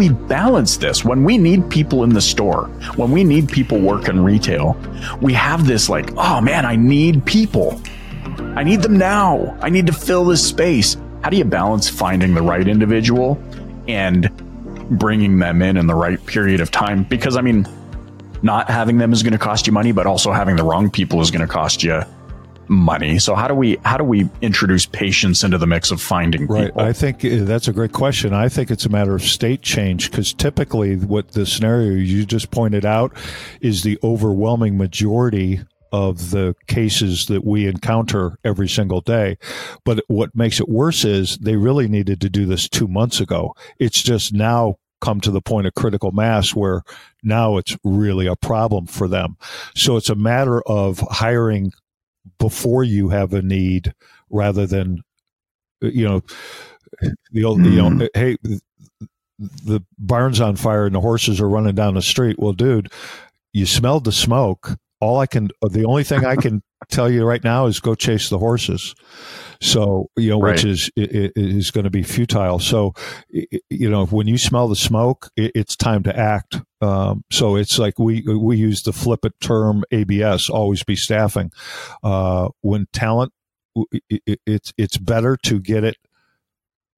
we balance this when we need people in the store, when we need people working retail? We have this like, oh man, I need people. I need them now. I need to fill this space. How do you balance finding the right individual and bringing them in in the right period of time? Because I mean, not having them is going to cost you money, but also having the wrong people is going to cost you money. So how do we how do we introduce patience into the mix of finding right. people? I think uh, that's a great question. I think it's a matter of state change because typically what the scenario you just pointed out is the overwhelming majority of the cases that we encounter every single day. But what makes it worse is they really needed to do this two months ago. It's just now come to the point of critical mass where now it's really a problem for them. So it's a matter of hiring before you have a need rather than, you know, the old, mm. you know, mm-hmm. hey, the barn's on fire and the horses are running down the street. Well, dude, you smelled the smoke. All I can, the only thing I can tell you right now is go chase the horses. So, you know, right. which is, is going to be futile. So, you know, when you smell the smoke, it's time to act. Um, so it's like we, we use the flippant term ABS, always be staffing. Uh, when talent, it's, it's better to get it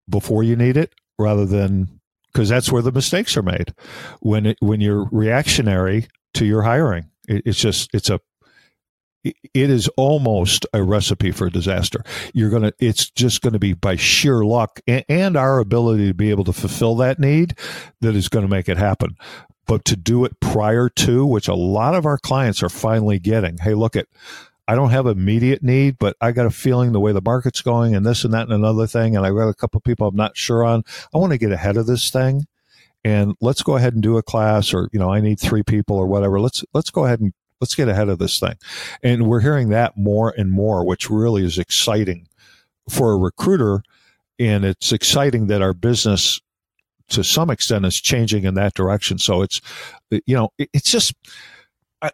before you need it rather than because that's where the mistakes are made when it, when you're reactionary to your hiring. It, it's just it's a it is almost a recipe for disaster. You're going to, it's just going to be by sheer luck and, and, our ability to be able to fulfill that need that is going to make it happen. But to do it prior to, which a lot of our clients are finally getting, hey, look at, I don't have immediate need, but I got a feeling the way the market's going and this and that and another thing. And I've got a couple of people I'm not sure on. I want to get ahead of this thing and let's go ahead and do a class or, you know, I need three people or whatever. Let's, let's go ahead and Let's get ahead of this thing. And we're hearing that more and more, which really is exciting for a recruiter. And it's exciting that our business to some extent is changing in that direction. So it's, you know, it's just,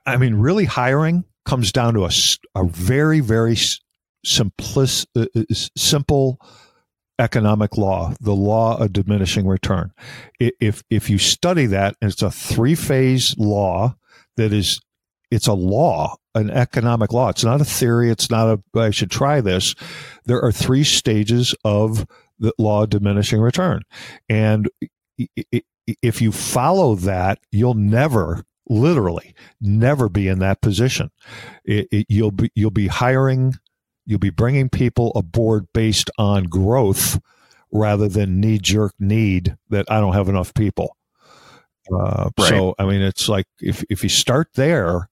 I, mean, really hiring comes down to a, a very, very simplis, uh, uh simple economic law, the law of diminishing return. If, if you study that, it's a three phase law that is it's a law, an economic law. It's not a theory. It's not a, I should try this. There are three stages of the law of diminishing return. And if you follow that, you'll never, literally, never be in that position. It, it, you'll be, you'll be hiring, you'll be bringing people aboard based on growth rather than knee jerk need that I don't have enough people. Uh, right. So, I mean, it's like if, if you start there,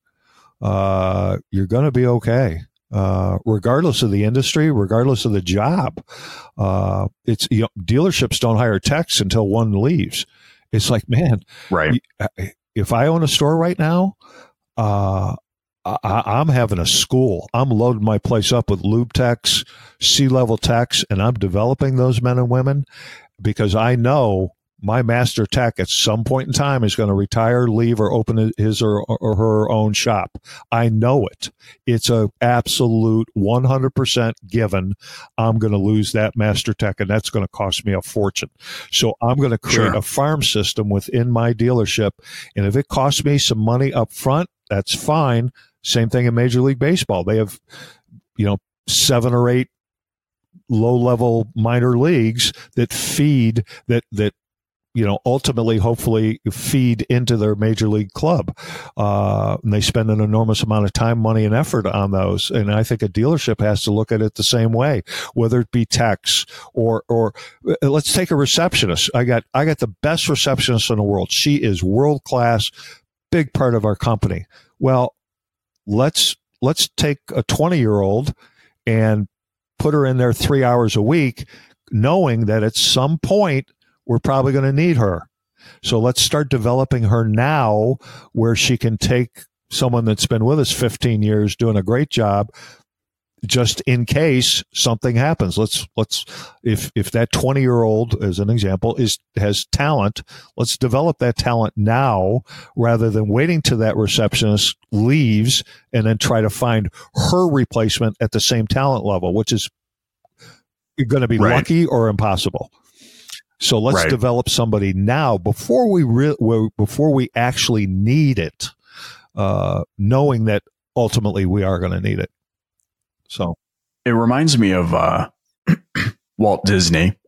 uh, you're going to be okay. Uh, regardless of the industry, regardless of the job, uh, it's you know, dealerships don't hire techs until one leaves. It's like, man, right? Uh, if I own a store right now, uh, I, am having a school. I'm loading my place up with lube techs, C level techs, and I'm developing those men and women because I know my master tech at some point in time is going to retire, leave, or open his or, or her own shop. I know it. It's a absolute 100% given. I'm going to lose that master tech, and that's going to cost me a fortune. So I'm going to create sure. a farm system within my dealership, and if it costs me some money up front, that's fine. Same thing in Major League Baseball. They have, you know, seven or eight low level minor leagues that feed that that you know, ultimately, hopefully, feed into their major league club. Uh, and they spend an enormous amount of time, money, and effort on those. And I think a dealership has to look at it the same way, whether it be techs or or uh, let's take a receptionist. I got I got the best receptionist in the world. She is world class, big part of our company. Well, let's let's take a twenty year old and put her in there three hours a week, knowing that at some point we're probably going to need her. So let's start developing her now where she can take someone that's been with us 15 years doing a great job just in case something happens let's let's if if that 20 year old as an example is has talent let's develop that talent now rather than waiting till that receptionist leaves and then try to find her replacement at the same talent level which is going to be right. lucky or impossible So let's Right. develop somebody now before we re- before we actually need it, uh, knowing that ultimately we are going to need it. So It reminds me of uh, Walt Disney.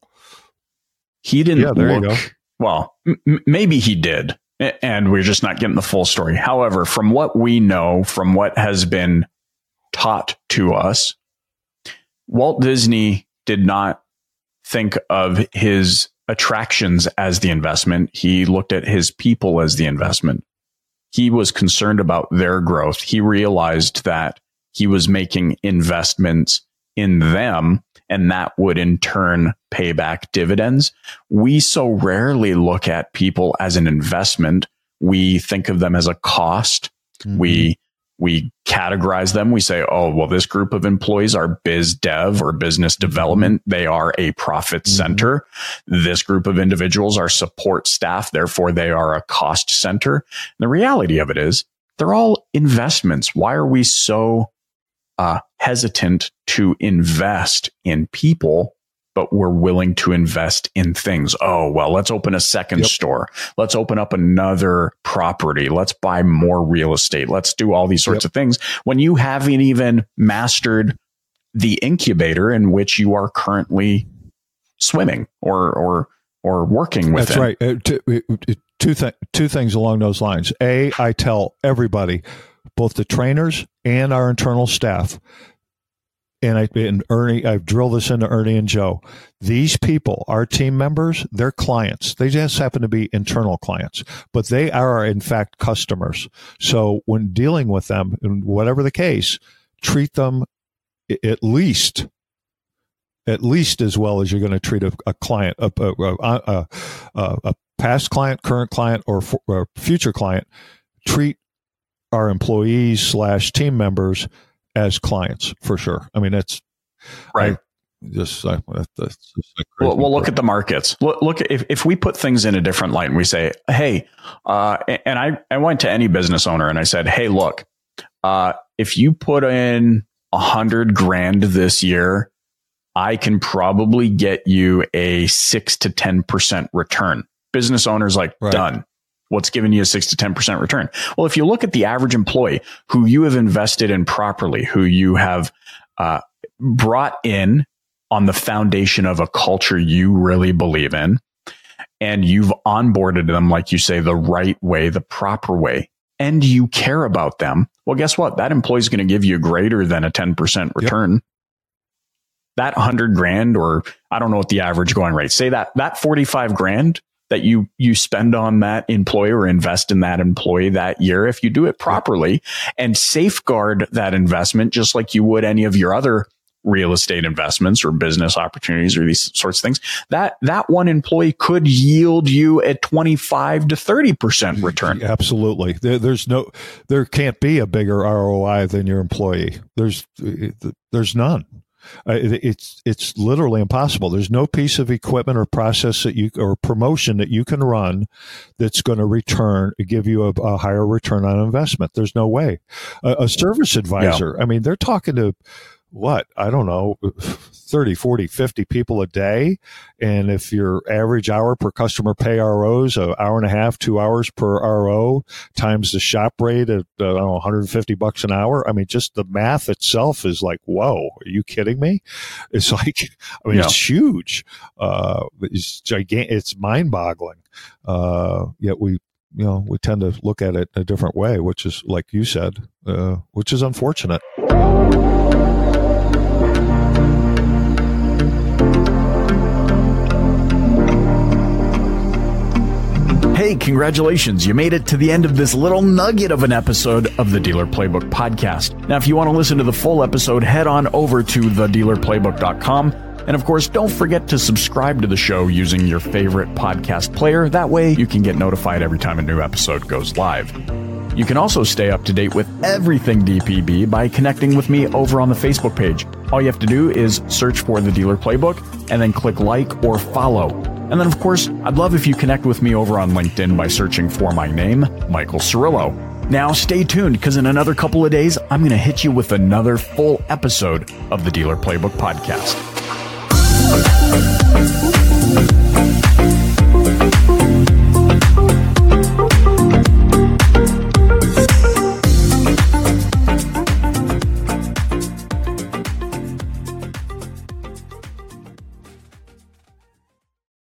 He didn't Yeah, look go. well. M- maybe he did, and we're just not getting the full story. However, from what we know, from what has been taught to us, Walt Disney did not think of his attractions as the investment. He looked at his people as the investment. He was concerned about their growth. He realized that he was making investments in them and that would in turn pay back dividends. We so rarely look at people as an investment. We think of them as a cost. We we categorize them. We say, oh, well, this group of employees are biz dev or business development. They are a profit Mhm. center. This group of individuals are support staff. Therefore, they are a cost center. The reality of it is they're all investments. Why are we so uh, hesitant to invest in people, but we're willing to invest in things? Oh, well, let's open a second Yep. store. Let's open up another property. Let's buy more real estate. Let's do all these sorts Yep. of things when you haven't even mastered the incubator in which you are currently swimming or, or, or working with. That's right. Uh, two, uh, uh, two, th- two things along those lines. A, I tell everybody, both the trainers and our internal staff, and I and Ernie, I've drilled this into Ernie and Joe. These people, our team members, they're clients. They just happen to be internal clients, but they are in fact customers. So when dealing with them, in whatever the case, treat them at least at least as well as you're going to treat a, a client, a, a, a, past client, current client, or, f- or future client. Treat our employees slash team members as clients for sure. I mean, that's Right. just uh, that's just Well, crazy well, look at the markets. Look, look if, if we put things in a different light and we say, hey, uh, and I, I went to any business owner and I said, hey, look, uh, if you put in a hundred grand this year, I can probably get you a six to 10% return. Business owners like Right. done. What's giving you a six to 10% return? Well, if you look at the average employee who you have invested in properly, who you have, uh, brought in on the foundation of a culture you really believe in and you've onboarded them, like you say, the right way, the proper way, and you care about them, well, guess what? That employee is going to give you greater than a 10% return. That 100 grand, or I don't know what the average going rate, say that, that 45 grand that you, you spend on that employee or invest in that employee that year, if you do it properly and safeguard that investment, just like you would any of your other real estate investments or business opportunities or these sorts of things that that one employee could yield you a 25 to 30% return Absolutely. There, there's no, there can't be a bigger ROI than your employee. There's, uh, there's none. Uh, it- it's it's literally impossible. There's no piece of equipment or process that you or promotion that you can run that's going to return give you a, a higher return on investment. There's no way. A, a service advisor. I mean, they're talking to what? I don't know 30 40 50 people a day? And if your average hour per customer pay ROs a hour and a half 2 hours per RO times the shop rate at uh, I don't know 150 bucks an hour I mean just the math itself is like whoa are you kidding me? It's like I mean Yeah. it's huge. Uh it's gigantic it's mind-boggling. Uh yet we you know we tend to look at it a different way which is like you said uh which is unfortunate Hey, congratulations. You made it to the end of this little nugget of an episode of the Dealer Playbook podcast. Now, if you want to listen to the full episode, head on over to thedealerplaybook.com. And of course, don't forget to subscribe to the show using your favorite podcast player. That way, you can get notified every time a new episode goes live. You can also stay up to date with everything DPB by connecting with me over on the Facebook page. All you have to do is search for the Dealer Playbook and then click like or follow. And then, of course, I'd love if you connect with me over on LinkedIn by searching for my name, Michael Cirillo. Now, stay tuned because in another couple of days, I'm going to hit you with another full episode of the Dealer Playbook podcast.